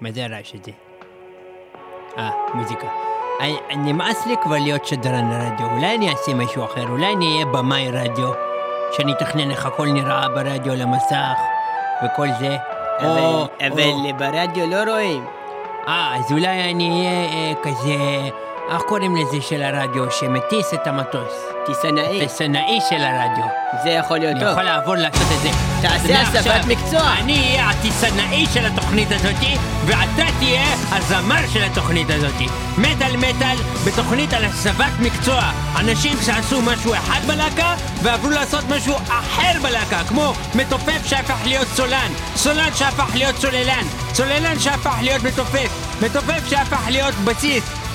מה זה הרעש הזה? אה, מוזיקה. נמאס לי כבר להיות שדרן רדיו, אולי אני אעשה משהו אחר, אולי אני אהיה במאי רדיו, שאני אתכנן איך הכל נראה ברדיו על המסך וכל זה. או- או- ברדיו לא רואים. אה, אז אולי אני אהיה אה, כזה, איך קוראים לזה של הרדיו, שמטיס את המטוס? טיסנאי. טיסנאי של הרדיו. זה יכול להיות אני טוב. יכול לעבור לעשות את זה. תעשה הסבת מקצוע. אני אהיה הטיסנאי של התוכנית הזאתי, ואתה תהיה הזמר של התוכנית הזאתי. מטאל מטאל בתוכנית על הסבת מקצוע. אנשים שעשו משהו אחד בלהקה, ועברו לעשות משהו אחר בלהקה, כמו מתופף שהפך להיות סולן, סולן שהפך להיות צוללן, צוללן שהפך להיות מתופף, מתופף שהפך להיות בסיס,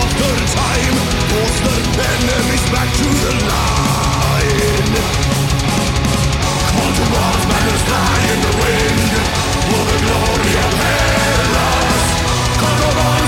after time, force the enemies back to the line. Call to arms, banners fly in the wind For the glory of Hellas Call to arms,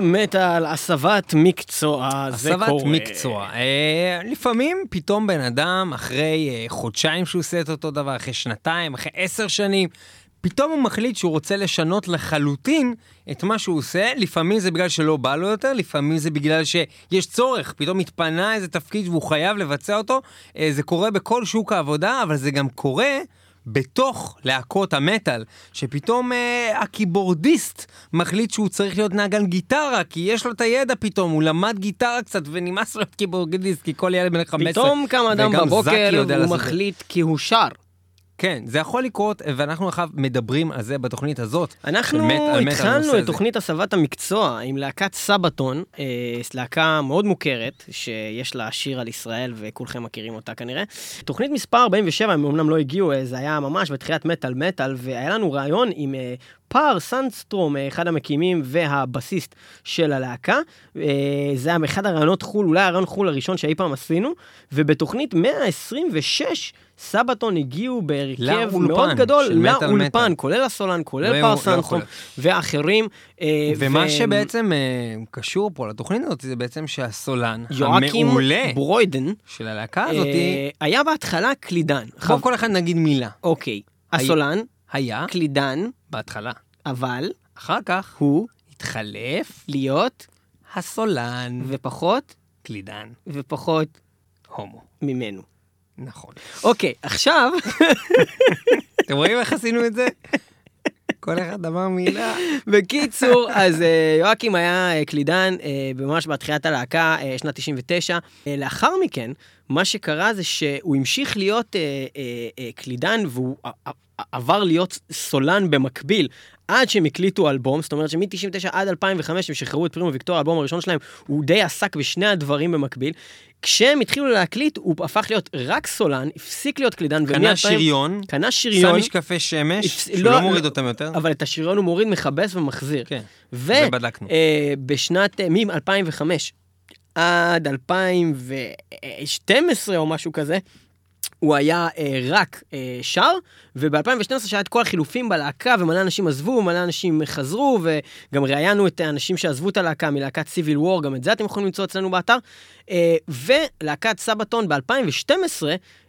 מת על מטאל, הסבת מקצוע, זה הסבת קורה. מקצוע. אה, לפעמים פתאום בן אדם, אחרי אה, חודשיים שהוא עושה את אותו דבר, אחרי שנתיים, אחרי עשר שנים, פתאום הוא מחליט שהוא רוצה לשנות לחלוטין את מה שהוא עושה. לפעמים זה בגלל שלא בא לו יותר, לפעמים זה בגלל שיש צורך, פתאום התפנה איזה תפקיד והוא חייב לבצע אותו. אה, זה קורה בכל שוק העבודה, אבל זה גם קורה בתוך להקות המטאל, שפתאום אה, הקיבורדיסט מחליט שהוא צריך להיות נגן גיטרה, כי יש לו את הידע פתאום, הוא למד גיטרה קצת ונמאס לו להיות קיבורדיסט, כי כל ילד בן 15. פתאום קם אדם בבוקר זה. מחליט כי הוא שר. כן, זה יכול לקרות, ואנחנו עכשיו מדברים על זה בתוכנית הזאת. אנחנו של מת- על מת- על התחלנו את. תוכנית הסבת המקצוע עם להקת סבתון, אה, להקה מאוד מוכרת, שיש לה שיר על ישראל וכולכם מכירים אותה כנראה. תוכנית מספר 47, הם אמנם לא הגיעו, אה, זה היה ממש בתחילת מטאל מטאל, והיה לנו ראיון עם אה, פאר סנדסטרום, אה, אחד המקימים והבסיסט של הלהקה. אה, זה היה אחד הרעיונות חו"ל, אולי הרעיון חו"ל הראשון שאי פעם עשינו, ובתוכנית 126, סבתון הגיעו בהרכב מאוד גדול לאולפן. כולל הסולן, לא כולל יכול פאר להיות. סנסטרום ואחרים. אה, ומה שבעצם קשור פה לתוכנית הזאת, זה בעצם שהסולן המעולה ברוידן של הלהקה הזאת, היה בהתחלה קלידן. בואו כל אחד נגיד מילה. אוקיי, הסולן, היה קלידן, בהתחלה. אבל אחר כך הוא התחלף, להיות הסולן. ופחות, קלידן. ופחות הומו. ממנו. נכון. אוקיי, עכשיו, אתם רואים איך עשינו את זה? כל אחד אמר מילה. בקיצור, אז אה, יואקים היה אה, קלידן אה, ממש בתחילת הלהקה, שנת 99. אה, לאחר מכן, מה שקרה זה שהוא המשיך להיות קלידן והוא עבר להיות סולן במקביל. עד שהם הקליטו אלבום, זאת אומרת שמ-99 עד 2005 הם שחררו את פרימו ויקטור, האלבום הראשון שלהם, הוא די עסק בשני הדברים במקביל. כשהם התחילו להקליט, הוא הפך להיות רק סולן, הפסיק להיות קלידן, קנה ומ-2000 שריון, קנה שם שריון, משקפי שמש, הפס- שהוא לא- לא מוריד אותם יותר. אבל את השריון הוא מוריד, מכבס ומחזיר. כן, ו... זה בדקנו. אה, בשנת, אה, מ-2005 עד 2012 או משהו כזה, הוא היה אה, רק אה, שר, וב-2012 שהיה את כל החילופים בלהקה, ומלא אנשים עזבו, מלא אנשים חזרו, וגם ראיינו את האנשים שעזבו את הלהקה מלהקת Civil War, גם את זה אתם יכולים למצוא אצלנו באתר. אה, ולהקת Sabaton ב-2012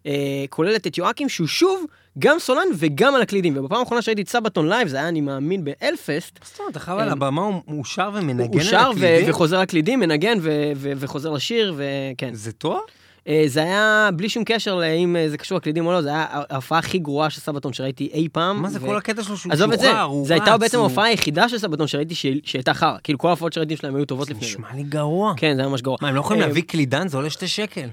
אה, כוללת את יואקים, שהוא שוב גם סולן וגם על הקלידים. ובפעם האחרונה שראיתי את Sabaton live, זה היה, אני מאמין, ב Hellfest, זאת אומרת, אחריו על אה, הבמה הוא הוא שר ומנגן הוא על שר ו- הקלידים? וחוזר לקלידים, מנגן ו- ו- וחוזר לשיר, וכן. זה תואר? אה, זה היה בלי שום קשר לאם אה, זה קשור לקלידים או לא, זה היה ההופעה הכי גרועה של סבתון שראיתי אי פעם. מה זה כל הקטע שלו שהוא שוחרר, הוא זו הייתה רץ, בעצם ההופעה היחידה של סבתון שראיתי שהייתה חרא. כאילו כל ההופעות שראיתי שלהם היו טובות לפני זה. נשמע לי גרוע. כן, זה היה ממש גרוע. מה, הם לא יכולים אה, להביא קלידן? זה עולה שתי שקל.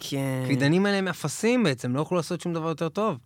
כן. קלידנים האלה הם אפסים בעצם, לא יכולו לעשות שום דבר יותר טוב.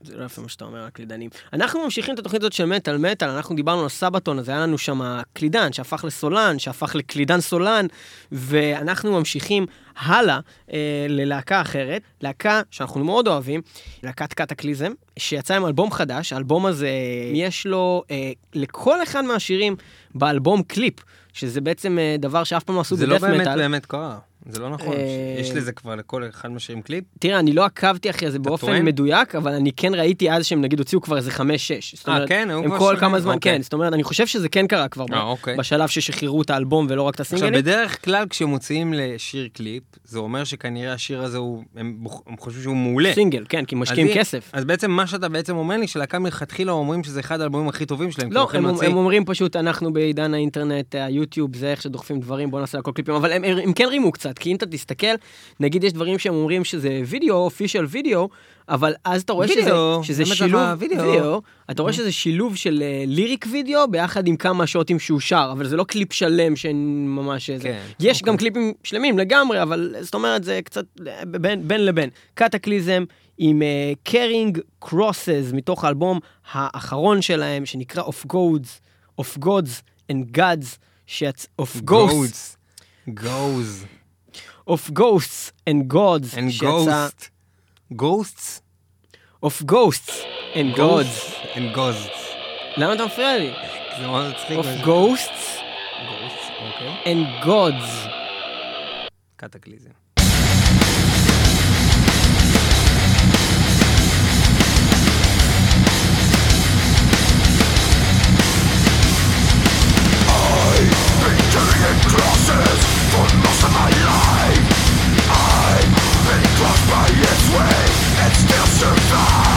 זה לא יפה מה שאתה אומר על קלידנים. אנחנו ממשיכים את התוכנית הזאת של מטאל מטאל, אנחנו דיברנו על Sabaton, אז היה לנו שם קלידן שהפך לסולן, שהפך לקלידן סולן, ואנחנו ממשיכים הלאה אה, ללהקה אחרת, להקה שאנחנו מאוד אוהבים, להקת Kataklysm, שיצא עם אלבום חדש, האלבום הזה, יש לו אה, לכל אחד מהשירים באלבום קליפ, שזה בעצם אה, דבר שאף פעם לא עשו זה לא בדף באמת מטאל. באמת קרה. זה לא נכון. אה, יש לזה כבר לכל אחד מהשירים קליפ. תראה, אני לא עקבתי אחרי זה באופן? מדויק, אבל אני כן ראיתי אז שהם נגיד הוציאו כבר איזה חמש-שש. זאת אה, אומרת, כן? הם כל? כמה זמן, אוקיי. כן, זאת אומרת, אני חושב שזה כן קרה כבר אה, אוקיי. בשלב ששחררו את האלבום ולא רק את עכשיו, הסינגלים. בדרך כלל כשמוציאים לשיר קליפ, זה אומר שכנראה השיר הזה הם חושבים שהוא מעולה. סינגל, כן, כי משקיעים כסף. אז בעצם מה שאתה בעצם אומר לי, שלהקה מלכתחילה אומרים שזה אחד האלבומים הכי טובים שלהם. לא, הם, אומרים פשוט, אנחנו בעידן האינטרנט, היוטיוב, זה איך שדוחפים דברים, בוא נעשה הכל קליפים, אבל הם כן רימו קצת, כי אם אתה תסתכל, נגיד יש דברים שהם אומרים שזה וידאו, official video, אבל אז אתה רואה שזה, וידאו, שזה למה שילוב, וידאו? וידאו, אתה רואה שזה שילוב של אה, lyric video ביחד עם כמה שוטים שהוא שר, אבל זה לא קליפ שלם שממש זה. כן, יש אוקיי. גם קליפים שלמים לגמרי, אבל זאת אומרת זה קצת אה, בין, בין לבין. Kataklysm עם אה, Carrying Crosses מתוך האלבום האחרון שלהם שנקרא Of Ghosts, Of Ghosts and Gods, שיצ... Of Ghosts, Goes. Of Ghosts and Gods, And שיצא... Ghost. Ghosts? Of Ghosts and Gods. And Ghosts. למה אתה מפריע לי? זה מאוד מצחיק. Of Ghosts Ghosts, אוקיי. and Gods. קטקליזם. Just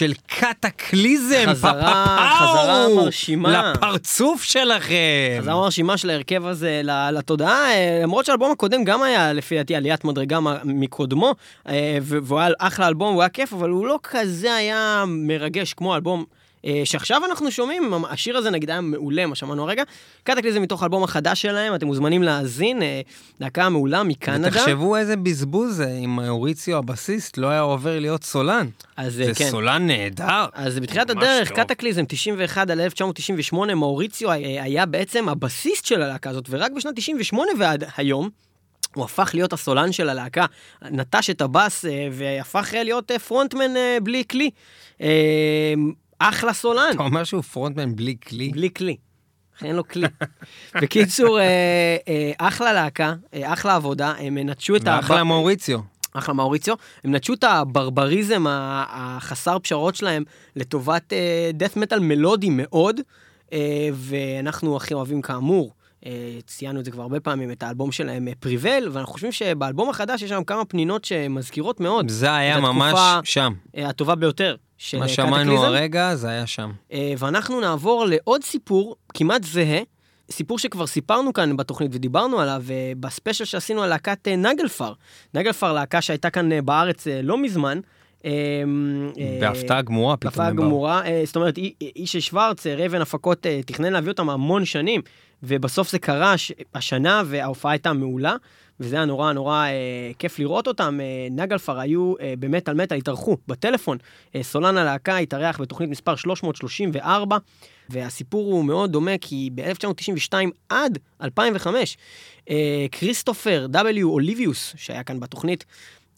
של קטקליזם, חזרה- חזרה מרשימה. לפרצוף שלכם. חזרה מרשימה של ההרכב הזה לתודעה, אה, למרות שהאלבום הקודם גם היה לפי דעתי עליית מדרגה מקודמו, אה, והוא היה אחלה אלבום, הוא היה כיף, אבל הוא לא כזה היה מרגש כמו האלבום. אה, שעכשיו אנחנו שומעים, השיר הזה נגיד היה מעולה, מה שמענו הרגע. קטקליזם מתוך האלבום החדש שלהם, אתם מוזמנים להאזין, אה, להקה מעולה מקנדה. ותחשבו איזה בזבוז זה אם אוריציו הבסיסט לא היה עובר להיות סולן. אז אה, זה כן. סולן נהדר. אז בתחילת הדרך. קטקליזם 91 עד 1998, מאוריציו היה בעצם הבסיסט של הלהקה הזאת, ורק בשנת 98 ועד היום, הוא הפך להיות הסולן של הלהקה, נטש את הבאס והפך להיות פרונטמן בלי כלי. אה, אחלה סולן, אתה אומר שהוא פרונטמן בלי כלי? בלי כלי. אין לו כלי. בקיצור, אה, אה, אחלה להקה, אה, אחלה עבודה, הם נטשו את ואחלה מאוריציו. אחלה מאוריציו, הם נטשו את הברבריזם ה- החסר פשרות שלהם לטובת דף מטאל מלודי מאוד, אה, ואנחנו הכי אוהבים כאמור. אה, ציינו את זה כבר הרבה פעמים, את האלבום שלהם פריבל, ואנחנו חושבים שבאלבום החדש יש שם כמה פנינות שמזכירות מאוד זה היה ממש התקופה שם. אה, הטובה ביותר של מה שמענו. הרגע זה היה שם. אה, ואנחנו נעבור לעוד סיפור כמעט זהה, סיפור שכבר סיפרנו כאן בתוכנית ודיברנו עליו אה, בספיישל שעשינו על להקת אה, נגלפר. נגלפר, להקה שהייתה כאן בארץ לא מזמן. אה, בהפתעה גמורה פתאום. בהפתעה. גמורה, זאת אומרת, אי- איש שוורץ, רבן הפקות, תכנן להביא אותם המון שנים, ובסוף זה קרה השנה וההופעה הייתה מעולה, וזה היה נורא נורא אה, כיף לראות אותם. אה, נגלפר היו אה, במטאל מטאל, התארחו בטלפון. אה, סולן הלהקה התארח בתוכנית מספר 334, והסיפור הוא מאוד דומה, כי ב-1992 עד 2005, אה, כריסטופר W. אוליביוס, שהיה כאן בתוכנית,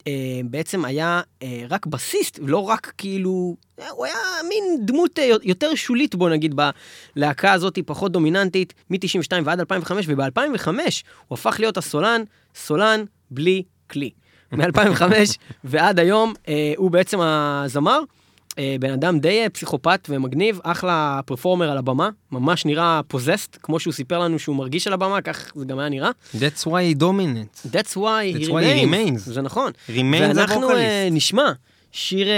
אה, בעצם היה אה, רק בסיסט, לא רק כאילו, אה, הוא היה מין דמות אה, יותר שולית, בוא נגיד, בלהקה הזאת, פחות דומיננטית, מ-92 ועד 2005, וב-2005 הוא הפך להיות הסולן, סולן בלי כלי. מ-2005 ועד היום אה, הוא בעצם הזמר. אה, בן אדם די אה, פסיכופת ומגניב, אחלה פרפורמר על הבמה, ממש נראה פוזסט, כמו שהוא סיפר לנו שהוא מרגיש על הבמה, כך זה גם היה נראה. That's why he dominant. That's why he That's why he remains. remains. זה נכון. remains ואנחנו vocalist. נשמע שיר אה,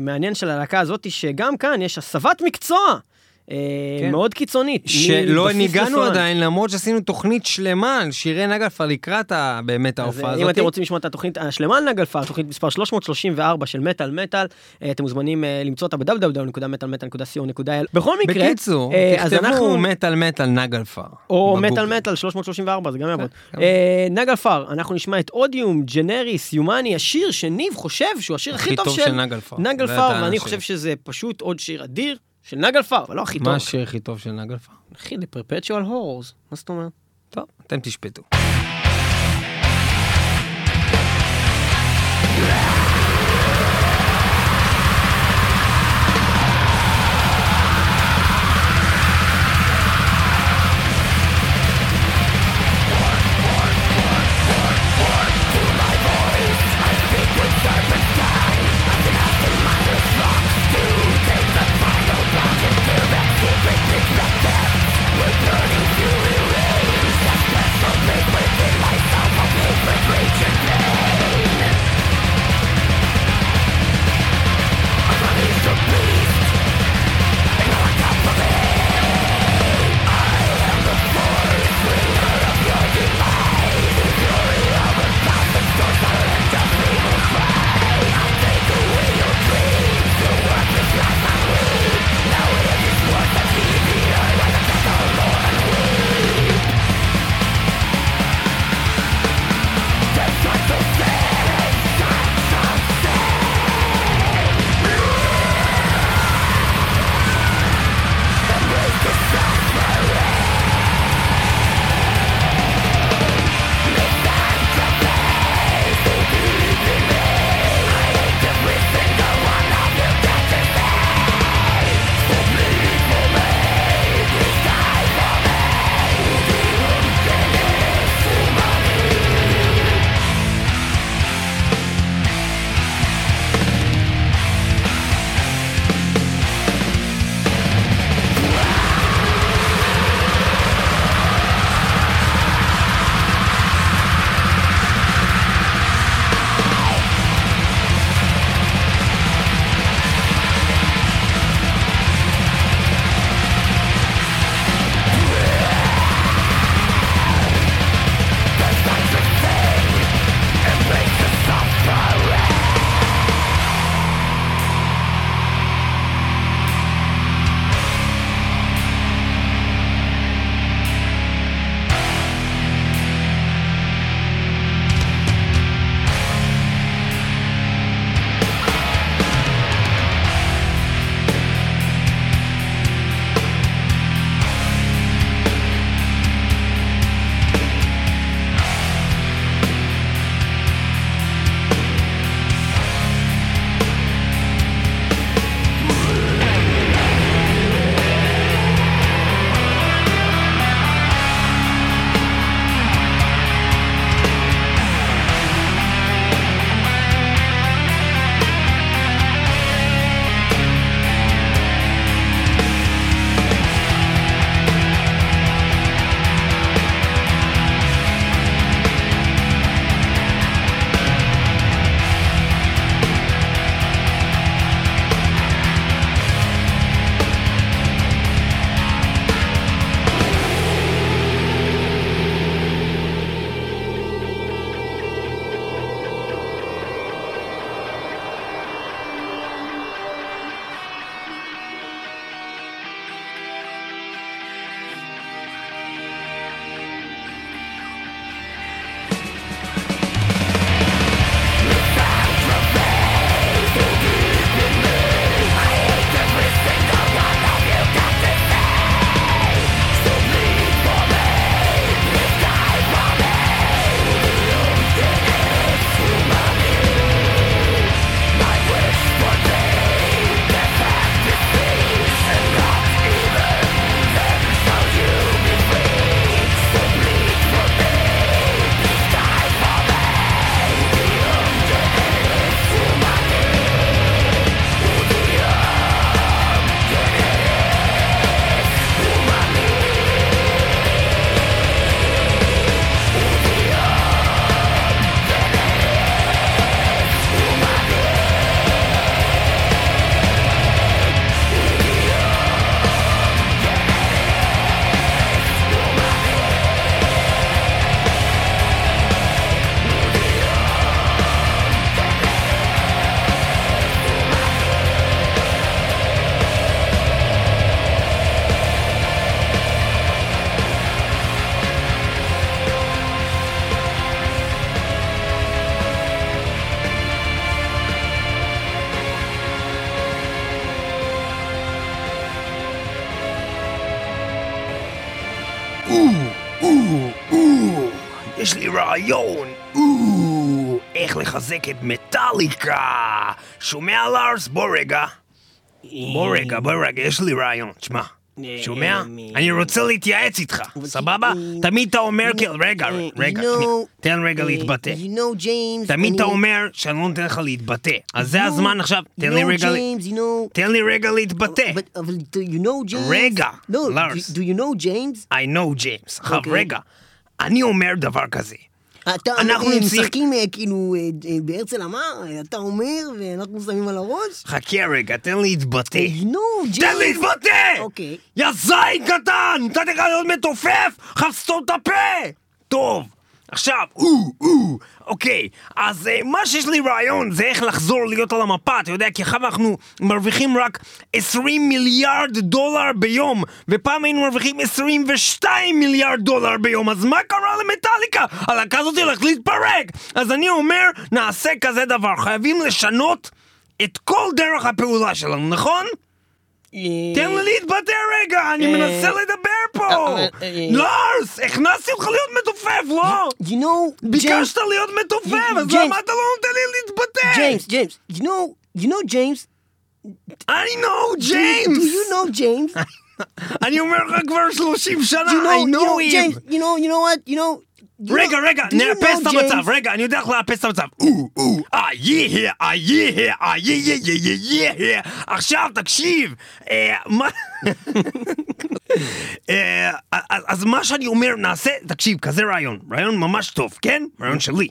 מעניין של הלהקה הזאת, שגם כאן יש הסבת מקצוע. אה, כן. מאוד קיצונית. שלא ניגענו. עדיין, למרות שעשינו תוכנית שלמה על שירי נגלפר לקראת ה- באמת אז ההופעה אה, הזאת. אם אתם רוצים לשמוע את התוכנית השלמה על נגלפר, תוכנית מספר 334 של מטאל מטאל, אה, אתם מוזמנים אה, למצוא אותה ב-www.מטאלמטאל.co.il. בכל מקרה, בקיצור, אה, אז אנחנו- תכתבו מטאל מטאל נגלפר. או. מטאל מטאל 334, זה גם יעבוד. אה, נגלפר, אנחנו נשמע את אודיום, ג'נריס, יומני, השיר שניב חושב שהוא השיר הכי טוב של נגלפר. ואני. חושב שזה פשוט עוד שיר אדיר של נגלפר, אבל לא הכי טוב. מה השיר הכי טוב של נגלפר? אחי, The Perpetual Horrors, מה זאת אומרת? טוב, אתם תשפטו. לחזק את מטאליקה. שומע לארס? בוא רגע. בוא רגע, בוא רגע, יש לי רעיון. תשמע. שומע? אני רוצה להתייעץ איתך, סבבה? תמיד אתה אומר כאילו, רגע, רגע, תן רגע אה, להתבטא. James. תמיד אתה אומר שאני לא נותן לך להתבטא. אז זה הזמן עכשיו, תן לי רגע... James. תן לי רגע להתבטא. James? רגע, לארס. know, James? I know ג'יימס. עכשיו אוקיי. רגע, אני אומר דבר כזה. אתה, אנחנו משחקים אה, כאילו, אה, אה, בהרצל אמר, אתה אומר, ואנחנו שמים על הראש? חכה רגע, תן להתבטא. Know, James. תן להתבטא! אוקיי. יא זין קטן! נתתי לך להיות מתופף! עכשיו סתום את הפה! טוב, עכשיו, או, או, אוקיי, אז אה, מה שיש לי רעיון זה איך לחזור להיות על המפה, אתה יודע, כי עכשיו אנחנו מרוויחים רק 20 מיליארד דולר ביום, ופעם היינו מרוויחים 22 מיליארד דולר ביום, אז מה קרה למטאליקה? הלהקה הזאת הולכת להתפרק! אז אני אומר, נעשה כזה דבר, חייבים לשנות את כל דרך הפעולה שלנו, נכון? אה, תן לי להתבטא רגע, אני אה, מנסה לדבר פה! אה, אה, לארס, הכנסתי אותך להיות מתופף, לא? You know. ביקשת להיות מתופף, אז למה אתה לא נותן לי להתבטא? James, James, you know, you know, James... I know, ג'יימס! Do you know, James? אני אומר לך כבר 30 שנה, I know him! You know, you know what, you know... רגע, רגע, נאפס את המצב? רגע, אני יודע איך לאפס את המצב. או, או, אה, יה, אה, יה, אה, יה, יה, יה, יה, יה. עכשיו, תקשיב, אה, מה... אה, אז מה שאני אומר, נעשה, תקשיב, כזה רעיון, רעיון ממש טוב, כן? רעיון שלי.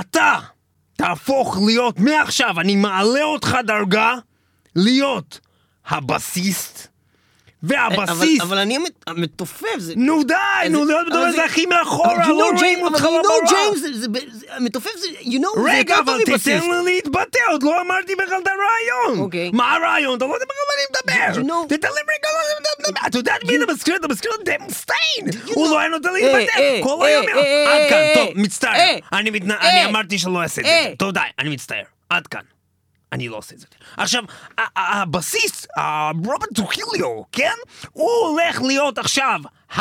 אתה תהפוך להיות, מעכשיו, אני מעלה אותך דרגה, להיות הבסיסט, והבסיסט... אבל- אבל אני המתופף, זה... נו די, נו להיות אבל בדבר זה- הכי מאחורה, אבל לא רואים אותך אבל you know, במראה. James, זה- you know, זה רגע, יותר טוב אבל מבסיס. תיתן לי להתבטא, עוד לא אמרתי בכלל את הרעיון. אוקיי. מה הרעיון? אתה לא יודע בכלל מה אני מדבר. תיתן לי רגע, לא אתה יודע מי אתה מזכיר? אתה מזכיר את דם סטיין. הוא לא היה נותן אה, להתבטא. אה, כל היום. אה, עד כאן, טוב, מצטער. אני אמרתי שלא אעשה את זה. די, אני מצטער. עד כאן. אני לא עושה את זה. עכשיו, הבסיס, רוברט טוקיליו, כן? הוא הולך להיות עכשיו ה...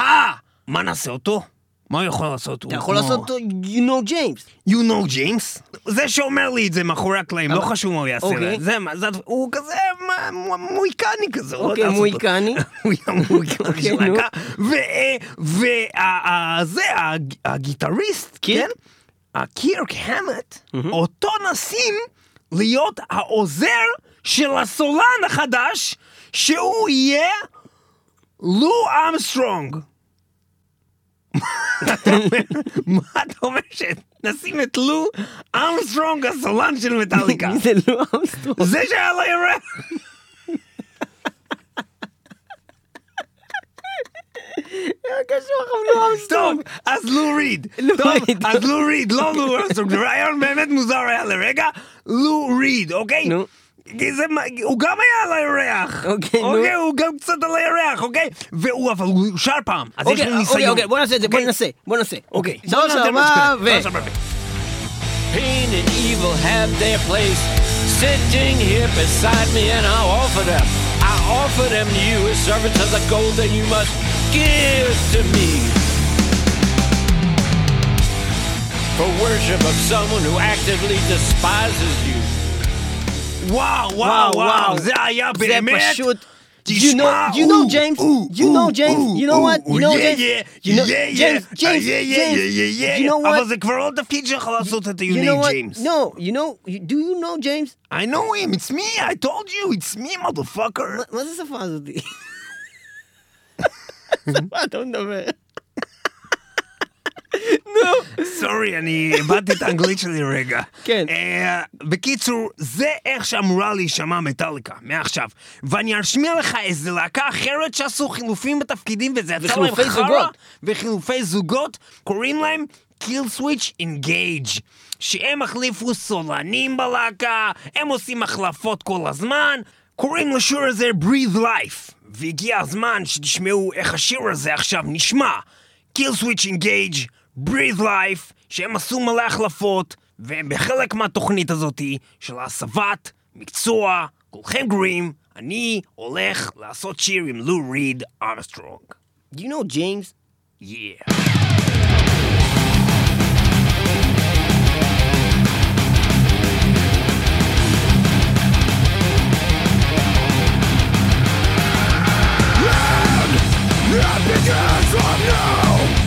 מה נעשה אותו? מה הוא יכול לעשות? אתה יכול לעשות אותו, you know, James. You know ג'יימס? זה שאומר לי את זה מאחורי הקלעים, לא חשוב מה הוא יעשה. אוקיי. זה, מה- הוא כזה מ- מ- מוהיקני כזה. לא אוקיי, מוהיקני. הוא מוהיקני אוקיי. וזה, הגיטריסט? כן? הקירק המט, אותו נשים להיות העוזר של הסולן החדש, שהוא יהיה לו אמסטרונג. מה אתה אומר שנשים את לו אמסטרונג הסולן של מטאליקה? מי זה לא אמסטרונג? זה שהיה לו ירח. קשור לך לא אמסטרונג. טוב, אז לו ריד. טוב. אז לו ריד, לא לו אמסטרונג. זה רעיון באמת מוזר היה לרגע. לו ריד, אוקיי? נו. כי זה, הוא גם היה על הירח. אוקיי, נו. אוקיי, הוא גם קצת על הירח, אוקיי? והוא, אבל הוא שר פעם. אז יש אוקיי, לו אוקיי, ניסיון. אוקיי, בוא נעשה את זה, בוא אוקיי? ננסה, בוא ננסה. אוקיי. שלוש, בוא נעשה ארבע. ו... Pain and evil have their place sitting here beside me, and I offer them, I offer them to you as servants of the gold that you must give to me. For worship of someone who actively despises you. וואו, וואו, וואו, וואו. וואו, זה היה זה באמת... פשוט... You תשמע, know, you know, או, James. או, You know, או, James. או, You know what? או, You know, yeah, James. yeah, You know, yeah, James, yeah, James, yeah, yeah, James. yeah, yeah, You know אבל what? זה כבר לא התפקיד שלך לעשות את You ה-You know name what? James. No, you know, you- do you know, James? I know him, it's me, I told you, it's me, motherfucker. מה- מה זה השפה הזאתי? שפה אתה מדבר. סורי, אני איבדתי את האנגלית שלי רגע. כן. אה, בקיצור, זה איך שאמורה להישמע מטאליקה, מעכשיו. ואני אשמיע לך איזה להקה אחרת שעשו חילופים בתפקידים וזה יצא להם חרא. זוגות. וחילופי זוגות, קוראים להם Killswitch Engage. שהם החליפו סולנים בלהקה, הם עושים החלפות כל הזמן, קוראים לשיר הזה Breathe Life. והגיע הזמן שתשמעו איך השיר הזה עכשיו נשמע. Killswitch Engage, Breathe Life, שהם עשו מלא החלפות, והם בחלק מהתוכנית הזאתי של הסבת מקצוע, כולכם גרועים, אני הולך לעשות שיר עם לו ריד ארמסטרונג. Do you know, James? Yeah. It begins from now.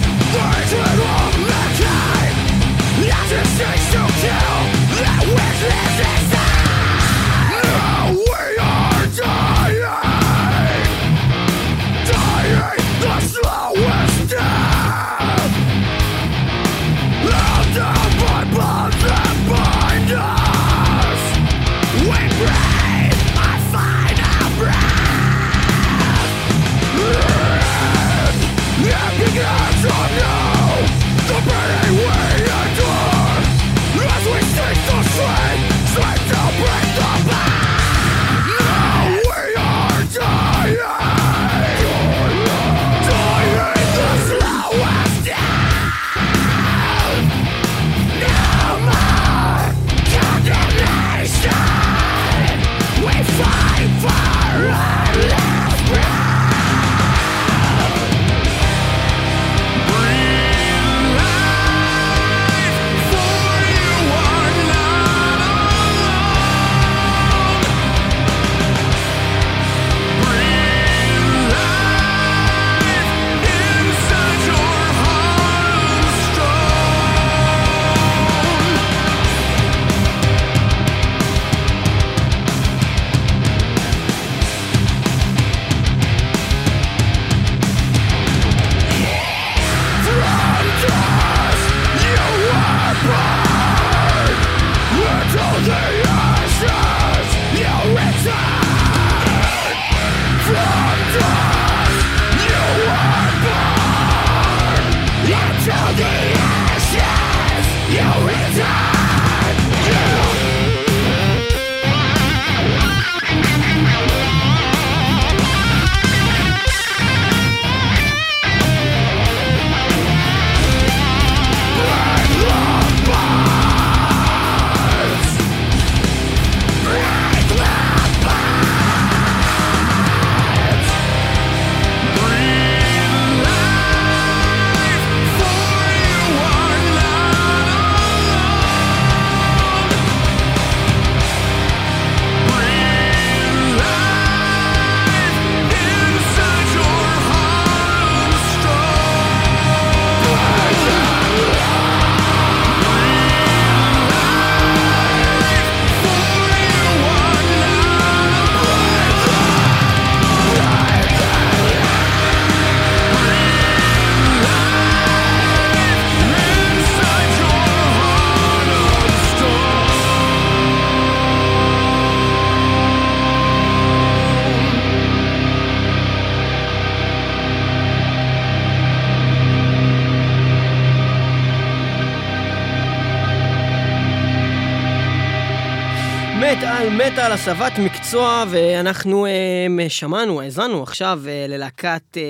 מטאל, הסבת מקצוע, ואנחנו אה, שמענו, האזנו עכשיו אה, ללהקת אה,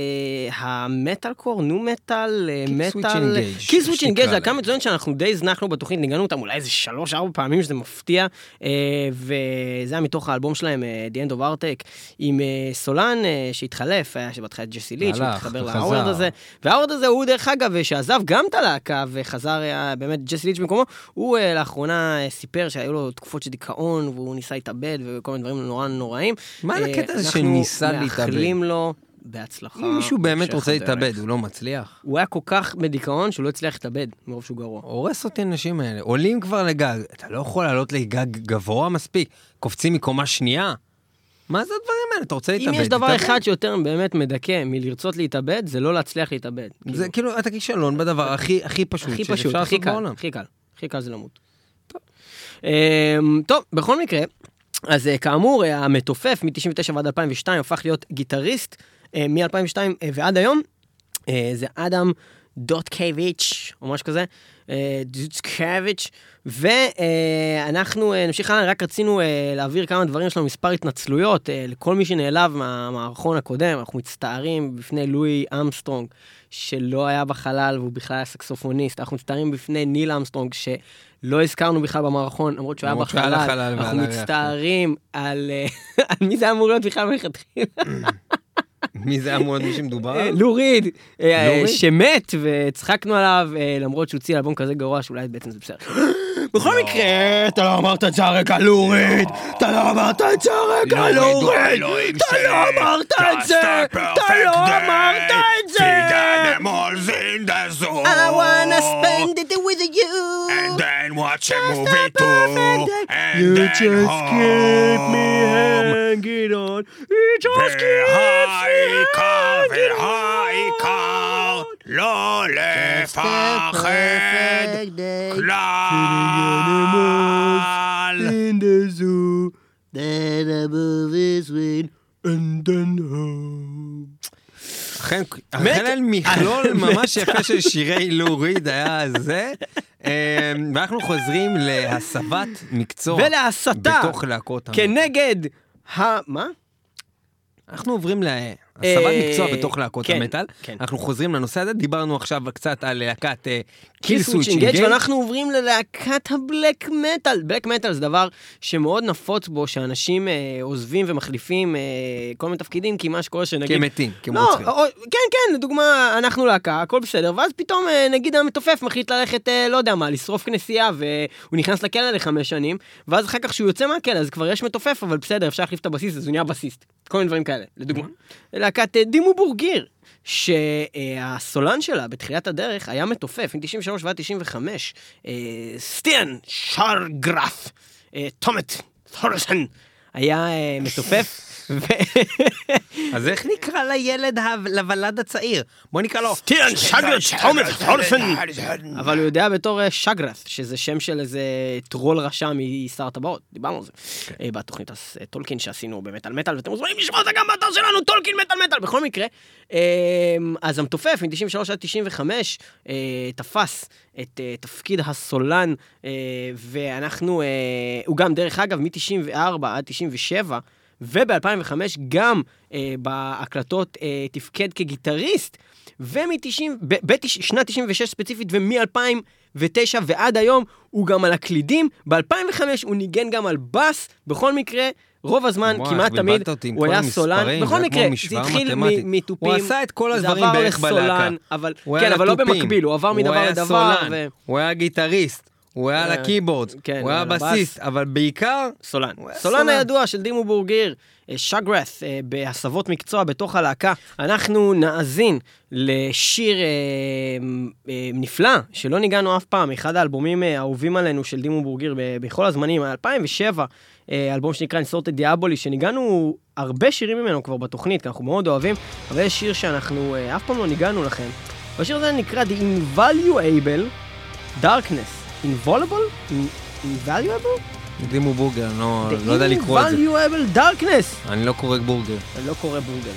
המטאל קור, נו מטאל, מטאל, Killswitch Engage. להקה מצוינת שאנחנו די הזנחנו בתוכנית, ניגנו אותם אולי איזה שלוש ארבע פעמים שזה מפתיע, אה, וזה היה מתוך האלבום שלהם, אה, The End of Heartache, עם אה, סולן אה, שהתחלף, היה שבהתחלה את ג'סי ליץ', וחזר. להאוורד הזה, והאוורד הזה הוא דרך אגב, שעזב גם את הלהקה וחזר אה, באמת ג'סי ליץ' במקומו, הוא אה, לאחרונה אה, סיפר שהיו לו תקופות של דיכאון והוא ניסה להתאבד וכל מיני דברים נורא נוראים. מה זה אה, הקטע הזה אנחנו שניסה להתאבד? מאחלים לו בהצלחה. אם מישהו באמת רוצה. להתאבד, הוא לא מצליח. הוא היה כל כך בדיכאון שהוא לא הצליח להתאבד מרוב שהוא גרוע. הורס אותי האנשים האלה. עולים כבר לגג, אתה לא יכול לעלות לגג גבוה מספיק, קופצים מקומה שנייה. מה זה הדברים האלה? אתה רוצה אם להתאבד? יש דבר תתאבד. אחד שיותר באמת מדכא מלרצות להתאבד, זה לא להצליח להתאבד. זה כאילו, אתה כישלון בדבר הכי הכי פשוט הכי פשוט, הכי קל. הכי קל, הכי קל זה למות. אמ, טוב, בכל מקרה, אז אה, כאמור, אה, המתופף מ-99 ועד 2002 הפך להיות גיטריסט מ-2002 ועד היום. אה, זה אדם דוטקייביץ', או משהו כזה, אה, דוטקייביץ', ואנחנו נמשיך הלאה, רק רצינו אה, להעביר כמה דברים, יש לנו מספר התנצלויות אה, לכל מי שנעלב מהמערכון הקודם, אנחנו מצטערים בפני לואי אמסטרונג, שלא היה בחלל והוא בכלל היה סקסופוניסט, אנחנו מצטערים בפני ניל אמסטרונג, שלא הזכרנו בכלל במערכון, למרות שהוא היה בחלל, אנחנו. מצטערים אה, על מי זה אמור להיות בכלל מלכתחילה. מי זה אמור להיות מי שמדובר? אה, עליו? לו ריד, אה, ריד? שמת והצחקנו עליו, אה, למרות שהוא הוציא אלבום כזה גרוע שאולי בעצם זה בסדר. בכל מקרה, אתה לא אמרת את זה הרגע לו ריד, אתה לא אמרת את זה הרגע לו ריד, אתה לא אמרת את זה, אתה לא אמרת את זה. I wanna spend it with you. And then watch a movie too. And You just keep me hanging on. You just keep me hanging on. לא לפחד כלל. in the zoo. Then above is wind and then home. אכן, אכן מכלול ממש יפה של שירי לו ריד היה זה. אה, ואנחנו חוזרים להסבת מקצוע. ולהסתה בתוך להקות. כנגד ה... מה? אנחנו עוברים להסבת אה, מקצוע בתוך להקות כן, המטאל. כן. אנחנו חוזרים לנושא הזה, דיברנו עכשיו קצת על להקת קיל סוויץ' אינגייג'. ואנחנו עוברים ללהקת הבלק מטאל. בלק מטאל זה דבר שמאוד נפוץ בו, שאנשים אה, עוזבים ומחליפים אה, כל מיני תפקידים, כי מה שקורה שנגיד... כמתים, לא, כמוצרים. או, כן, כן, לדוגמה, אנחנו להקה, הכל בסדר, ואז פתאום נגיד המתופף מחליט ללכת, לא יודע מה, לשרוף כנסייה, והוא נכנס לכלא לחמש שנים, ואז אחר כך שהוא יוצא מהכלא, אז כבר יש מתופף, אבל בסדר, אפשר להחליף את הבסיס, אז הוא נהיה בסיסט. כל מיני דברים כאלה, לדוגמה. להקת אה, דימו בורגיר, שהסולן שלה בתחילת הדרך היה מתופף, מ-93 ועד 95, אה, סטיאן שרגרף, אה, תומט תורסן, היה אה, מתופף. אז איך נקרא לילד, לוולד הצעיר? בוא נקרא לו... סטיאן שגרף, תומט תורסן. אבל הוא יודע בתור אה, שגרף, שזה שם של איזה טרול רשע משר הטבעות, דיברנו על זה. אה, בתוכנית טולקין שעשינו במטאל מטאל, ואתם מוזמנים לשמוע אותה גם באתר שלנו, טולקין מטאל מטאל, בכל מקרה. אז המתופף מ-93 עד 95 אה, תפס את אה, תפקיד הסולן, אה, ואנחנו, אה, הוא גם, דרך אגב, מ-94 עד 97, וב-2005 גם אה, בהקלטות אה, תפקד כגיטריסט, ובשנת 96 ספציפית ומ-2009 ועד היום הוא גם על הקלידים, ב-2005 הוא ניגן גם על בס, בכל מקרה, רוב הזמן, וואי, כמעט תמיד, הוא היה סולן. זה בכל מקרה, זה התחיל מתופים. הוא עשה את כל זה הדברים עבר בערך בלהקה. לסולן, אבל, הוא היה כן, אבל לא במקביל, הוא עבר מדבר הוא היה לדבר. סולן, הוא היה גיטריסט, הוא היה על אה, הקeyboard, כן, הוא היה הבאס. בסיסט, אבל בעיקר, סולן. סולן. הידוע של דימו בורגיר, אה, שגרת, אה, בהסבות מקצוע בתוך הלהקה. אנחנו נאזין לשיר אה, אה, נפלא, שלא ניגענו אף פעם, אחד האלבומים אה, האהובים עלינו של דימו בורגיר בכל הזמנים, 2007, אה, אלבום שנקרא נסורטד דיאבולי, שניגענו הרבה שירים ממנו כבר בתוכנית, כי אנחנו מאוד אוהבים, אבל יש שיר שאנחנו אה, אף פעם לא ניגענו לכם. והשיר הזה נקרא The Invaluable Darkness. Involable? In- Invaluable? דימו בורגר, לא The לא יודע לקרוא את זה. Invaluable Darkness. אני לא קורא בורגר. אני לא קורא בורגלית.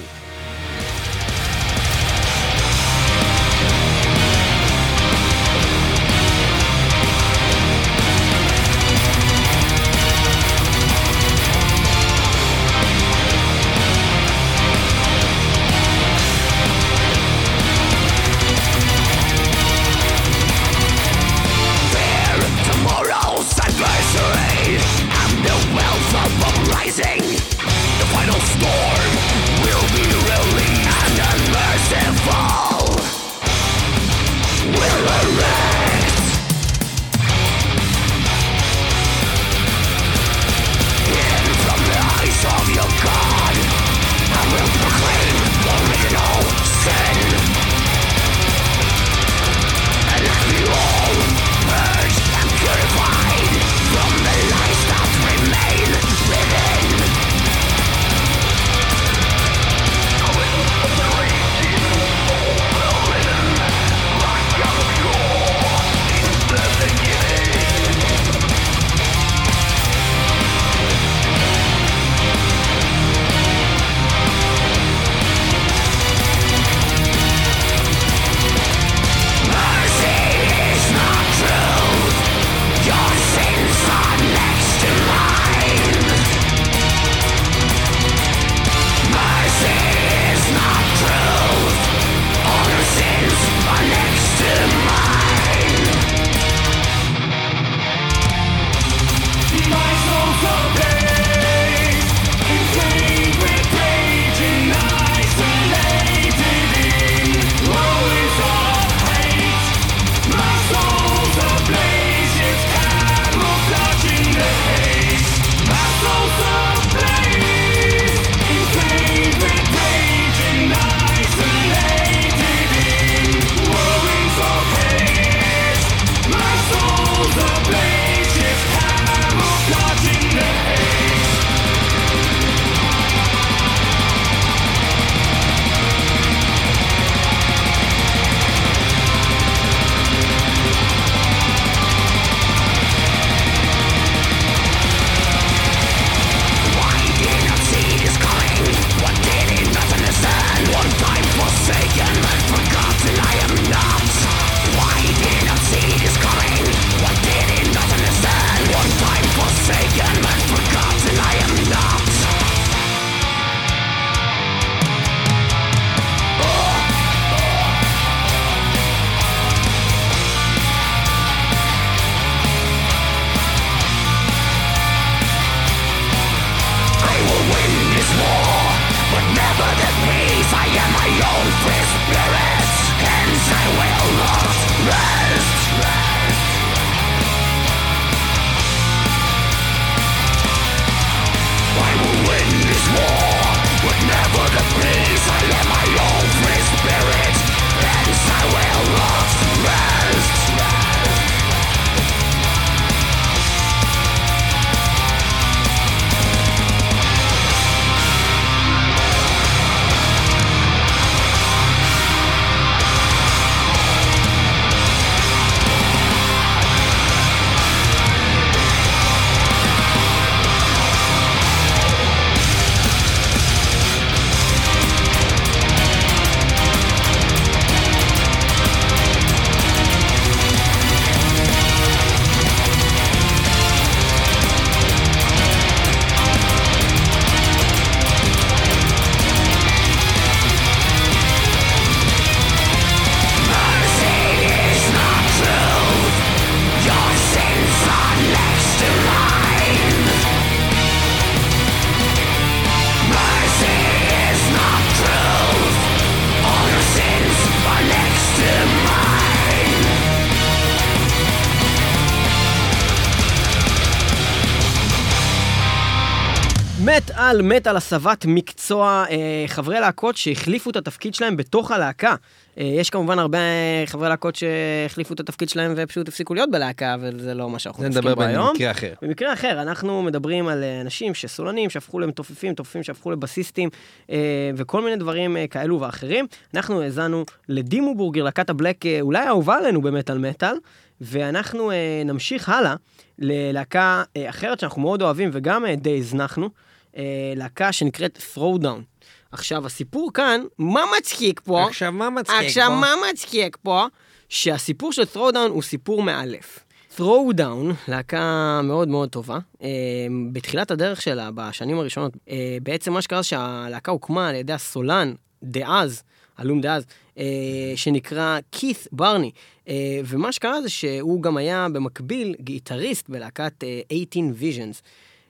I am my own free spirit, hence I will not rest. Rest. מת על הסבת מקצוע אה, חברי להקות שהחליפו את התפקיד שלהם בתוך הלהקה. אה, יש כמובן הרבה חברי להקות שהחליפו את התפקיד שלהם ופשוט הפסיקו להיות בלהקה, אבל זה לא מה שאנחנו זה נדבר בו היום. במקרה אחר. במקרה אחר, אנחנו מדברים על אה, אנשים שסולנים, שהפכו למתופפים, מתופפים שהפכו לבסיסטים, אה, וכל מיני דברים אה, כאלו ואחרים. אנחנו האזנו לדימו בורגר, להקת הבלק, אה, אולי האהובה עלינו במטאל מטאל, ואנחנו אה, נמשיך הלאה ללהקה אה, אחרת שאנחנו מאוד אוהבים וגם אה, די הזנחנו, אה, להקה שנקראת Throwdown. עכשיו, הסיפור כאן, מה מצחיק פה? עכשיו, מה מצחיק עכשיו, פה? מה מצחיק פה? שהסיפור של Throwdown הוא סיפור מאלף. Throwdown, להקה מאוד מאוד טובה. אה, בתחילת הדרך שלה, בשנים הראשונות, אה, בעצם מה שקרה שהלהקה הוקמה על ידי הסולן דאז, הלום דאז, אה, שנקרא כית' ברני. אה, ומה שקרה זה שהוא גם היה במקביל גיטריסט בלהקת אה, 18 Visions.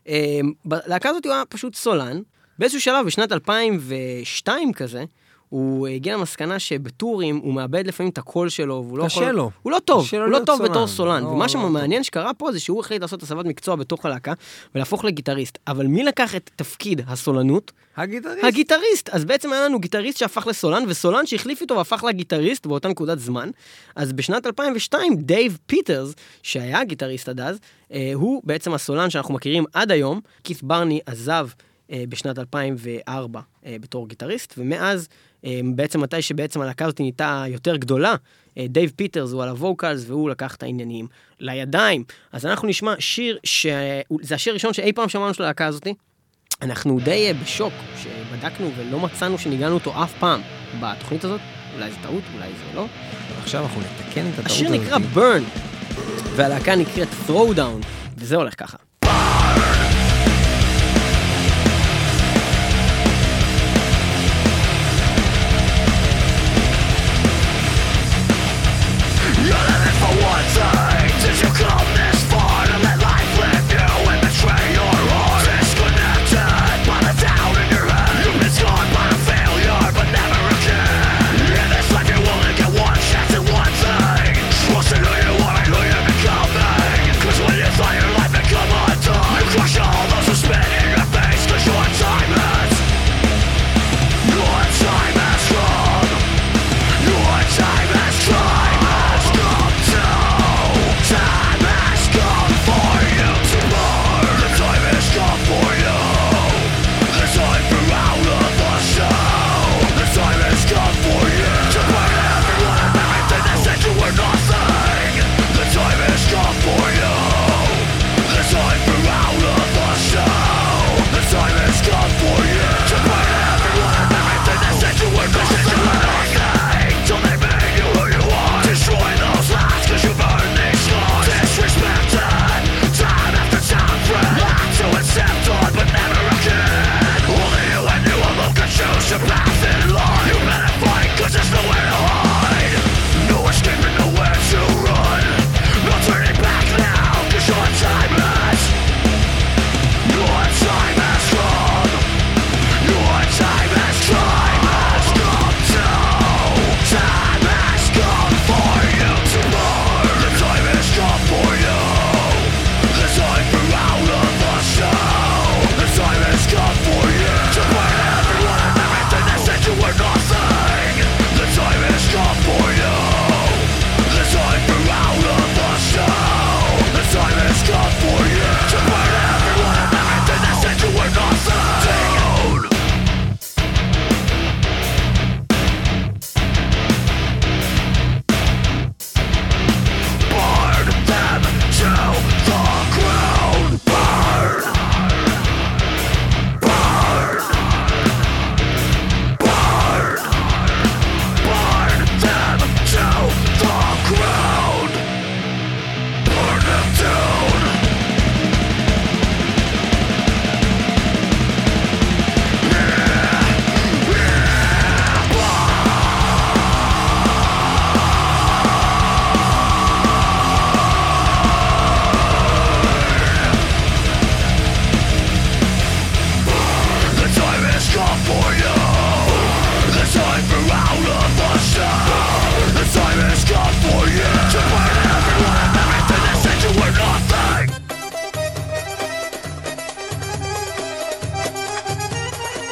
אה, בלהקה הזאת הוא היה פשוט סולן. באיזשהו שלב, בשנת 2002 כזה, הוא הגיע למסקנה שבטורים הוא מאבד לפעמים את הקול שלו, והוא לא קשה יכול... לו. הוא לא טוב, קשה הוא לא טוב סולן. בתור סולן. לא, ומה לא שמעניין שקרה פה זה שהוא החליט לעשות הסבת מקצוע בתוך הלהקה, ולהפוך לגיטריסט. אבל מי לקח את תפקיד הסולנות? הגיטריסט. הגיטריסט. אז בעצם היה לנו גיטריסט שהפך לסולן, וסולן שהחליף איתו והפך לגיטריסט באותה נקודת זמן. אז בשנת 2002, דייב פיטרס, שהיה הגיטריסט עד אז, אה, הוא בעצם הסולן שאנחנו מכירים עד היום. כית' ברני עזב אה, בשנת 2004 אה, בתור גיטריסט, ומאז, אה, בעצם מתי שבעצם הלהקה הזאת נהייתה יותר גדולה, אה, דייב פיטרס הוא על ה vocals והוא לקח את העניינים לידיים. אז אנחנו נשמע שיר, שזה השיר הראשון שאי פעם שמענו של הלהקה הזאתי. אנחנו די אה, בשוק שבדקנו ולא מצאנו שניגנו אותו אף פעם בתוכנית הזאת. אולי זה טעות, אולי זה לא. עכשיו אנחנו נתקן את הטעות הזאת. השיר נקרא Burn, והלהקה נקראת Throwdown, וזה הולך ככה. Yeah!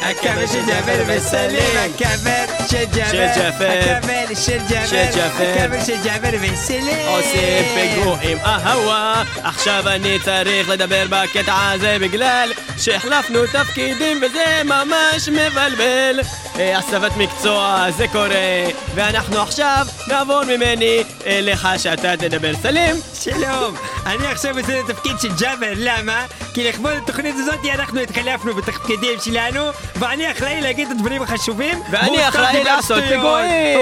הכבל של ג'אבר וסלים, הכבל של ג'אבר, ג'אבר. הכבל של ג'אבר, של ג'אבר. הכבל של ג'אבר וסלים. עושים פיגועים אהווה עכשיו אני צריך לדבר בקטע הזה בגלל שהחלפנו תפקידים וזה ממש מבלבל אה, הסבת מקצוע זה קורה ואנחנו עכשיו נעבור ממני אליך שאתה תדבר סלים שלום, אני עכשיו עושה את התפקיד של ג'אבר, למה? כי לכבוד התוכנית הזאת אנחנו התחלפנו בתפקידים שלנו ואני אחראי להגיד את הדברים החשובים ואני אחראי לעשות. פיגועים.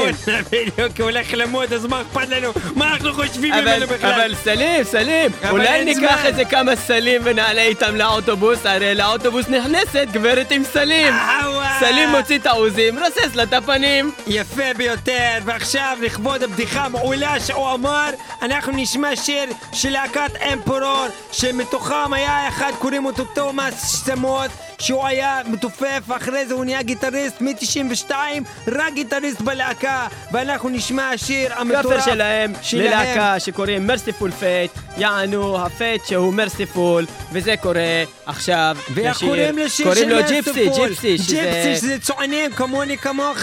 בדיוק, הוא הולך למות, אז מה אכפת לנו? מה אנחנו חושבים ממנו בכלל? אבל סלים, סלים, אולי ניקח. איזה כמה סלים ונעלה איתם לאוטובוס, הרי לאוטובוס נכנסת גברת עם סלים. אהווה. סלים מוציא את העוזים, רוסס לה את הפנים. יפה ביותר, ועכשיו לכבוד הבדיחה המעולה שהוא אמר, אנחנו נשמע שיר של להקת Emperor, שמתוכם היה אחד קוראים אותו תומאס סמות, שהוא היה מתופף, ואחרי זה הוא נהיה גיטריסט מ-92, רק גיטריסט בלהקה, ואנחנו נשמע השיר המטורף כפר שלהם, שלהם. ללהקה שקוראים Mercyful Fate, יענו ה fate שהוא merciful, וזה קורה עכשיו ואיך לשיר- קוראים לשיר קוראים של לו Gypsy, Mercyful? Gypsy, שזה... Gypsy שזה צוענים כמוני כמוך.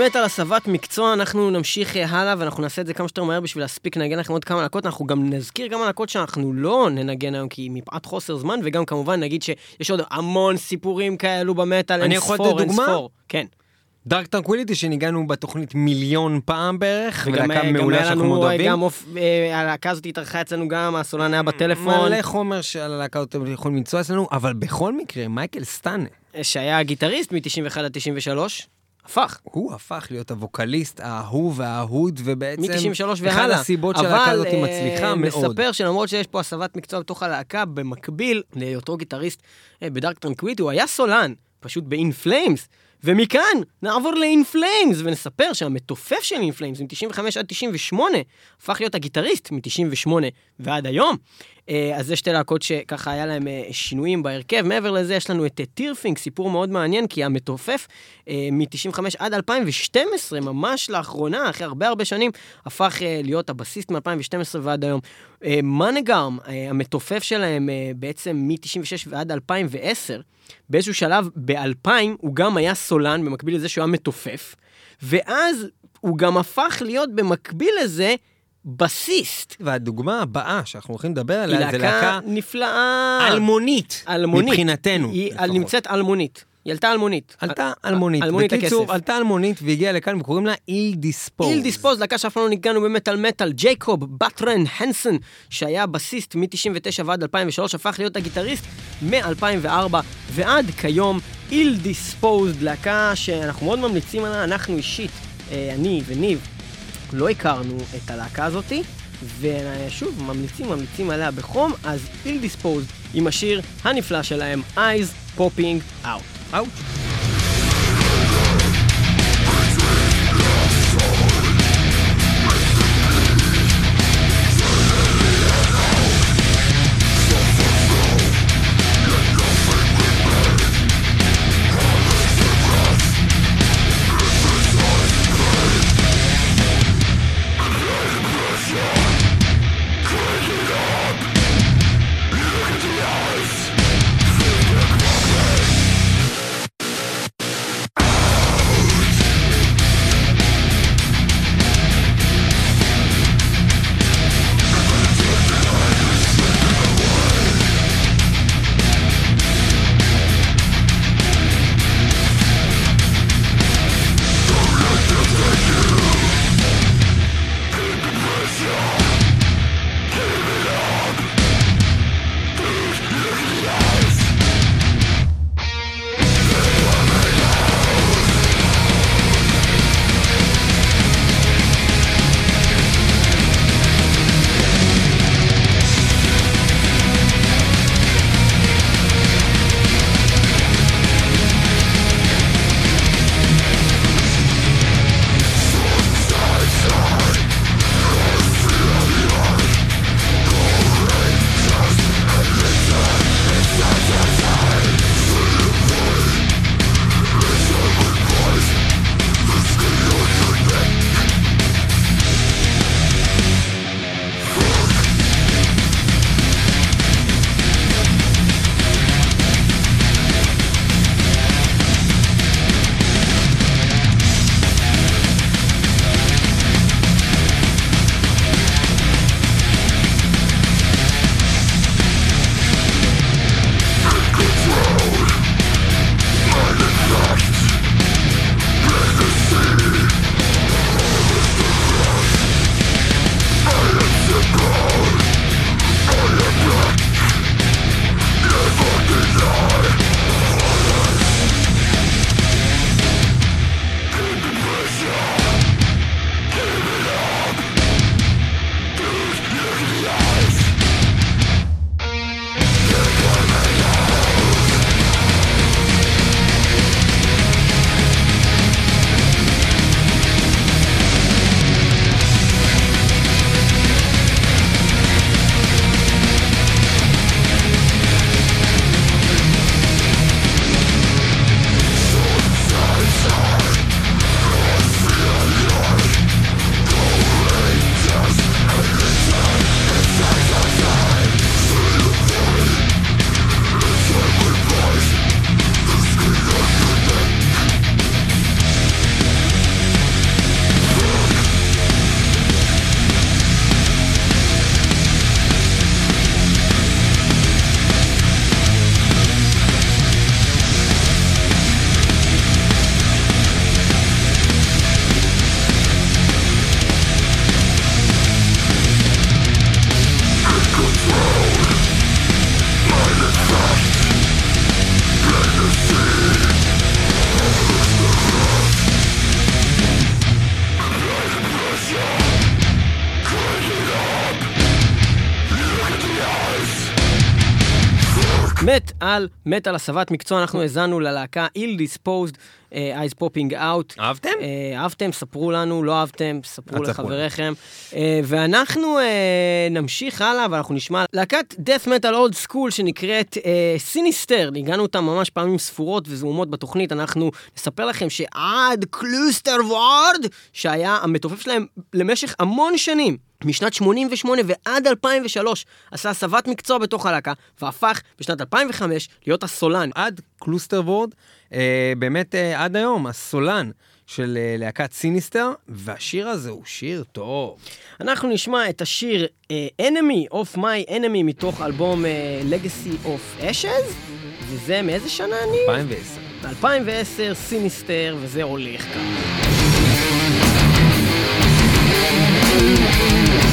מטאל מטאל הסבת מקצוע, אנחנו נמשיך אה, הלאה ואנחנו נעשה את זה כמה שיותר מהר בשביל להספיק לנגן לכם עוד כמה להקות, אנחנו גם נזכיר כמה להקות שאנחנו לא ננגן היום כי מפאת חוסר זמן, וגם כמובן נגיד שיש עוד המון סיפורים כאלו במטאל, אין ספור, אין דוגמה? ספור. כן. Dark Tranquillity שניגענו בתוכנית מיליון פעם בערך, ולהקה אה, מעולה שאנחנו מאוד אה, אוהבים. גם אופ- אה, הלהקה הזאת התארחה אצלנו גם, הסולן היה בטלפון, מלא חומר שעל הלהקה הזאת אתם יכולים למצוא אצלנו, אבל בכל מקרה, מייקל סטאנה, שהיה גיטריסט מ-91 עד 93, הפך. הוא הפך להיות הווקליסט האהוב והאהוד, ובעצם... מ-93 והלאה. אחת הסיבות שהלהקה הזאת אבל, אה, מצליחה מאוד. נספר שלמרות שיש פה הסבת מקצוע בתוך הלהקה, במקביל להיותו גיטריסט אה, ב Dark Tranquillity, הוא היה סולן, פשוט ב In Flames. ומכאן נעבור ל In Flames ונספר שהמתופף של In Flames מ-95 עד 98 הפך להיות הגיטריסט מ-98 ועד היום. אה, אז זה שתי להקות שככה היה להם אה, שינויים בהרכב. מעבר לזה יש לנו את אה, Thyrfing, סיפור מאוד מעניין, כי המתופף מ-95 עד 2012, ממש לאחרונה, אחרי הרבה הרבה שנים, הפך להיות הבסיסט מ-2012 ועד היום. Månegarm, המתופף שלהם בעצם מ-96 ועד 2010, באיזשהו שלב, ב-2000, הוא גם היה סולן, במקביל לזה שהוא היה מתופף, ואז הוא גם הפך להיות במקביל לזה בסיסט. והדוגמה הבאה שאנחנו הולכים לדבר היא עליה זה להקה להקה נפלאה. אלמונית, אלמונית. מבחינתנו. היא לפחות. נמצאת אלמונית. היא עלתה אלמונית. עלתה אלמונית. אלמונית בקיצור, לכסף. עלתה אלמונית והגיעה לכאן וקוראים לה איל דיספוז. איל דיספוז, להקה שאף פעם לא ניגענו במטאל מטאל, ג'ייקוב בטרן הנסון, שהיה בסיסט מ-99 ועד 2003, הפך להיות הגיטריסט מ-2004 ועד כיום. איל דיספוז, להקה שאנחנו מאוד ממליצים עליה, אנחנו אישית, אה, אני וניב, לא הכרנו את הלהקה הזאתי, ושוב, ממליצים, ממליצים עליה בחום, אז איל דיספוז עם השיר הנפלא שלהם, Eyes Popping Out. אאוט. מטאל, הסבת מקצוע, אנחנו האזנו ללהקה Ill Disposed, אה, Eyes Popping Out. אהבתם? אה, אהבתם, ספרו לנו, לא אהבתם, ספרו לחבריכם. אה, ואנחנו אה, נמשיך הלאה, ואנחנו נשמע להקת death metal old school שנקראת Sinister. ניגנו אותה ממש פעמים ספורות וזעומות בתוכנית. אנחנו נספר לכם שאד קלוסטרוורד, שהיה המתופף שלהם למשך המון שנים, משנת 88 ועד 2003, עשה הסבת מקצוע בתוך הלהקה, והפך בשנת 2005 להיות הסולן. אד קלוסטרוורד, אה, באמת אה, עד היום, הסולן של אה, להקת Sinister, והשיר הזה הוא שיר טוב. אנחנו נשמע את השיר אה, Enemy of My Enemy מתוך אלבום אה, Legacy of Ashes, וזה מאיזה שנה אני? 2010. 2010, Sinister, וזה הולך כאן. מטאל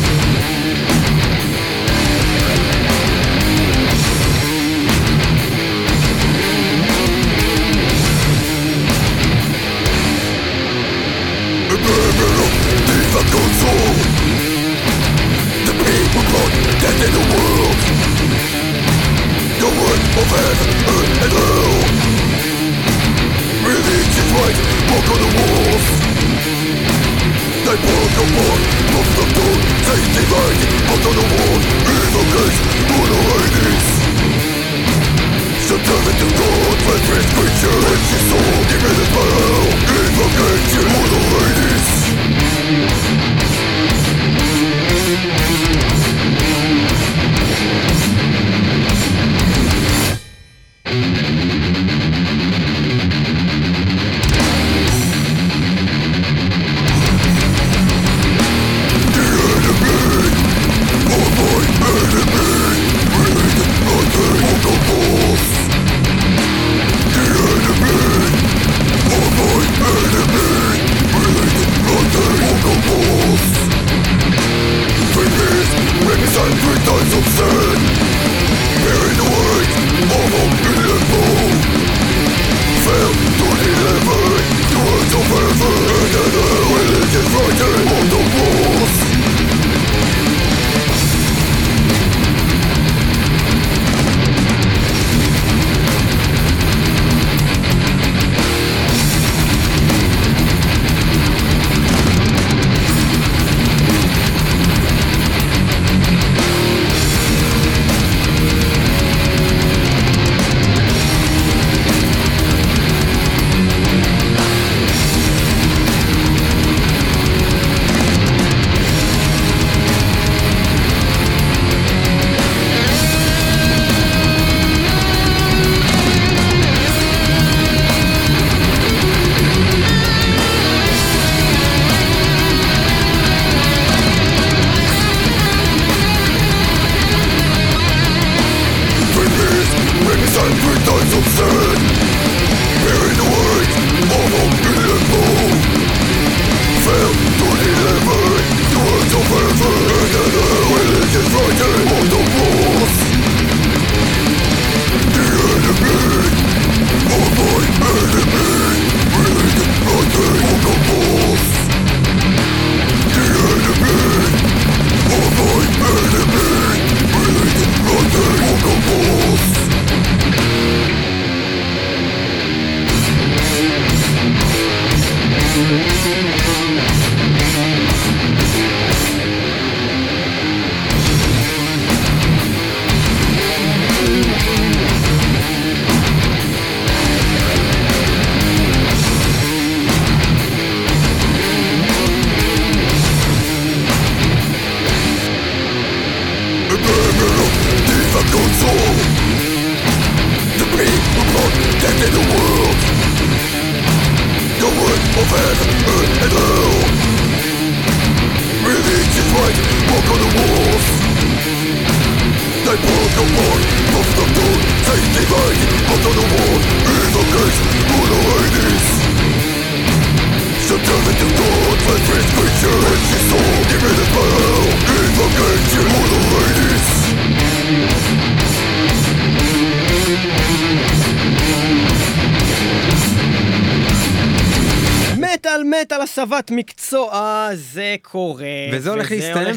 מטאל הסבת מקצוע, זה קורה. וזה הולך להסתיים.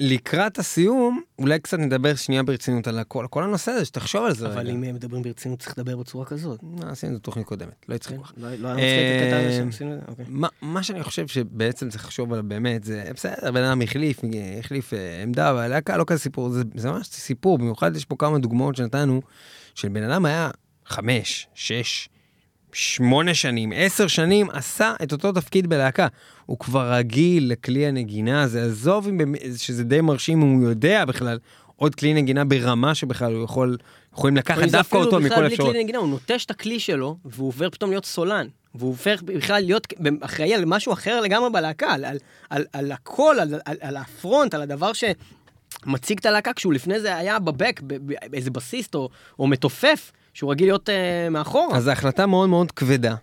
ולקראת הסיום, אולי קצת נדבר שנייה ברצינות על הכל, כל הנושא הזה, שתחשוב על זה. אבל רגע. אם מדברים ברצינות צריך לדבר בצורה כזאת. אה, עשינו את זה תוכנית קודמת, לא כן, הצחיק לך. לא לא היה מצחיק את הזה אה? אוקיי. מה, שאני חושב שבעצם צריך לחשוב עליו באמת, זה בסדר, בן אדם החליף, החליף אה, עמדה, אבל הלהקה לא כזה סיפור, זה ממש סיפור, במיוחד יש פה כמה דוגמאות שנתנו, של בן אדם היה חמש, שש, שמונה שנים, עשר שנים, עשה את אותו תפקיד בלהקה. הוא כבר רגיל לכלי הנגינה הזה, עזוב אם שזה די מרשים אם הוא יודע בכלל עוד כלי נגינה ברמה שבכלל הוא יכול, יכולים לקחת דווקא אפילו אותו בכלל מכל בלי אפשרות. נגינה, הוא נוטש את הכלי שלו, והוא עובר פתאום להיות סולן. והוא הופך בכלל להיות אחראי על משהו אחר לגמרי בלהקה, על, על, על, על הכל, על, על, על הפרונט, על הדבר שמציג את הלהקה, כשהוא לפני זה היה בבק, באיזה בסיסט או, או מתופף, שהוא רגיל להיות אה, מאחורה. אז זו החלטה מאוד מאוד כבדה.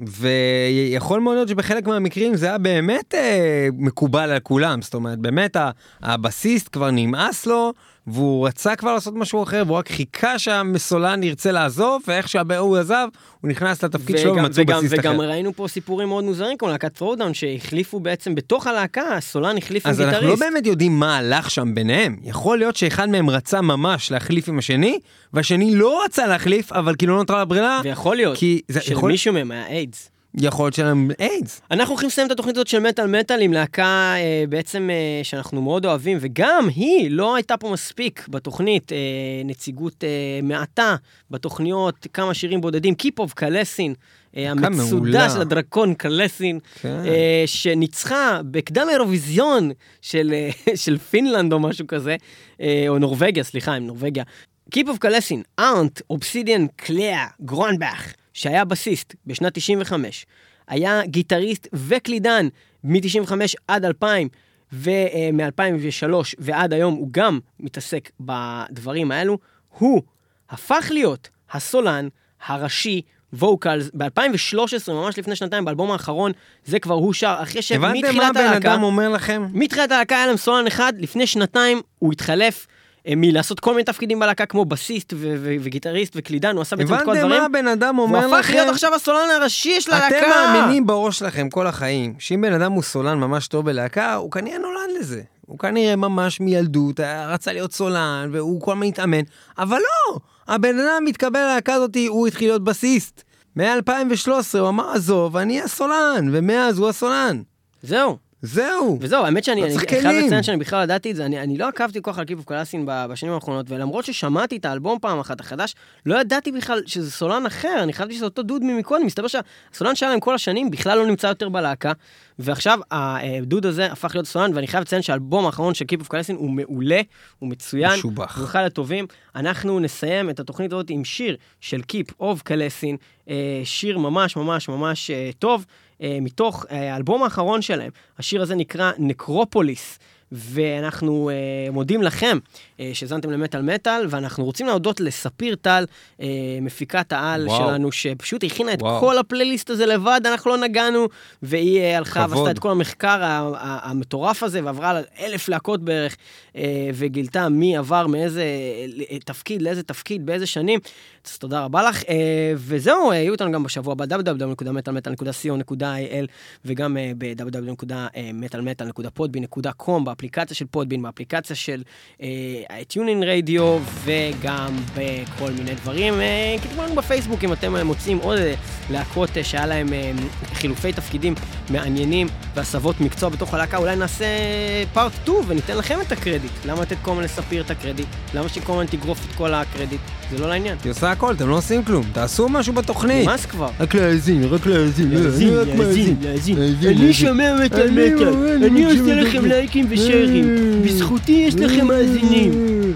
ויכול מאוד להיות שבחלק מהמקרים זה היה באמת אה, מקובל על כולם, זאת אומרת, באמת הבסיסט כבר נמאס לו, והוא רצה כבר לעשות משהו אחר, והוא רק חיכה שהסולן ירצה לעזוב, ואיך שההוא עזב, הוא נכנס לתפקיד שלו ומצאו וגם, בסיסט וגם אחר. ראינו פה סיפורים מאוד מוזרים, כמו להקת פרודאון, שהחליפו בעצם בתוך הלהקה, הסולן החליף עם אז גיטריסט. אנחנו לא באמת יודעים מה הלך שם ביניהם. יכול להיות שאחד מהם רצה ממש להחליף עם השני, והשני לא רצה להחליף, אבל כאילו לא נותרה לה ברירה, ויכול להיות כי זה יכול, שלמישהו מהם היה איידס. יכול להיות שלהם איידס. אנחנו הולכים לסיים את התוכנית הזאת של מטאל מטאל עם להקה אה, בעצם אה, שאנחנו מאוד אוהבים, וגם היא לא הייתה פה מספיק בתוכנית, אה, נציגות אה, מעטה בתוכניות, כמה שירים בודדים, Keep of קלסין, אה, המצודה מעולה. של הדרקון קלסין, כן. אה, שניצחה בקדם האירוויזיון של, אה, של פינלנד או משהו כזה, אה, או נורבגיה, סליחה, עם נורבגיה. Keep of קלסין, ארנט, אובסידיאן, קלאה, גרונבך, שהיה בסיסט בשנת 95, היה גיטריסט וקלידן מ-95 עד 2000, ומ-2003 ועד היום הוא גם מתעסק בדברים האלו, הוא הפך להיות הסולן הראשי. ווקלס, ב-2013, ממש לפני שנתיים, באלבום האחרון, זה כבר הוא שר, אחרי הבנתם מה שמתחילת הבן הלהקה, אדם אומר לכם? מתחילת הלהקה היה להם סולן אחד, לפני שנתיים הוא התחלף. אה, מלעשות כל מיני תפקידים בלהקה כמו בסיסט וגיטריסט וקלידן, הוא עשה בעצם את כל הבנתם מה הדברים. הבן אדם הוא אומר הפך להיות לכם? עכשיו הסולן הראשי של הלהקה. אתם מאמינים בראש שלכם כל החיים, שאם בן אדם הוא סולן ממש טוב בלהקה, הוא כנראה נולד לזה. הוא כנראה ממש מילדות, היה- רצה להיות סולן, והוא כל הזמן התאמן, אבל לא! הבן אדם מתקבל ללהקה הזאת, הוא התחיל להיות בסיסט. מ-2013 הוא אמר, עזוב, אני הסולן, ומאז הוא הסולן. זהו, זהו. וזהו, האמת שאני אני צריך חייב. לציין שאני בכלל ידעתי את זה, אני, אני לא עקבתי כל כך על קיפוף קלאסין בשנים האחרונות, ולמרות ששמעתי את האלבום פעם אחת החדש, לא ידעתי בכלל שזה סולן אחר, אני חשבתי שזה אותו דוד ממקודם, מסתבר שהסולן שהיה להם כל השנים בכלל לא נמצא יותר בלהקה, ועכשיו הדוד הזה הפך להיות סולן, ואני חייב לציין שהאלבום האחרון של קיפוף קלאסין הוא מעולה, הוא מצוין, משובח. הוא אחד הטובים. אנחנו נסיים את התוכנית הזאת עם שיר של Keep of Kalessin, אה, שיר ממש ממש ממש אה, טוב. אה, מתוך אה, האלבום האחרון שלהם. השיר הזה נקרא Necropolis. ואנחנו אה, מודים לכם אה, שהאזנתם למטאל מטאל, ואנחנו רוצים להודות לספיר טל, אה, מפיקת העל וואו. שלנו, שפשוט הכינה את וואו. כל הפלייליסט הזה לבד, אנחנו לא נגענו, והיא אה, הלכה. ועשתה את כל המחקר המטורף הזה, ועברה על אלף להקות בערך, אה, וגילתה מי עבר מאיזה אה, תפקיד לאיזה תפקיד, באיזה שנים. אז תודה רבה לך. אה, וזהו, אה, יהיו איתנו גם בשבוע הבא, www.metalmetal.co.il וגם אה, ב-www.metalmetal.podbean.com, באפליקציה של פודבין, באפליקציה של טיונין רדיו, וגם בכל מיני דברים. אה, כתבו לנו בפייסבוק אם אתם אה, מוצאים עוד אה, להקות אה, שהיה להם אה, חילופי תפקידים מעניינים והסבות מקצוע בתוך הלהקה, אולי נעשה פארט 2 וניתן לכם את הקרדיט. למה לתת כל הזמן לספיר את הקרדיט? למה שכל הזמן תגרוף את כל הקרדיט? זה לא לעניין. היא עושה הכל, אתם לא עושים כלום, תעשו משהו בתוכנית. נמאס כבר. רק להאזין, רק להאזין, מאזין. להאזין. להאזין, אני להאזין. שומע מטאל. אומר, אני אני עושה שומע לכם. לייקים ושיירים. בזכותי יש לכם מאזינים.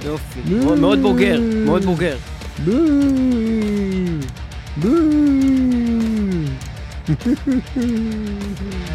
יופי. מאוד- מאוד בוגר, מאוד בוגר. בוא, בוא.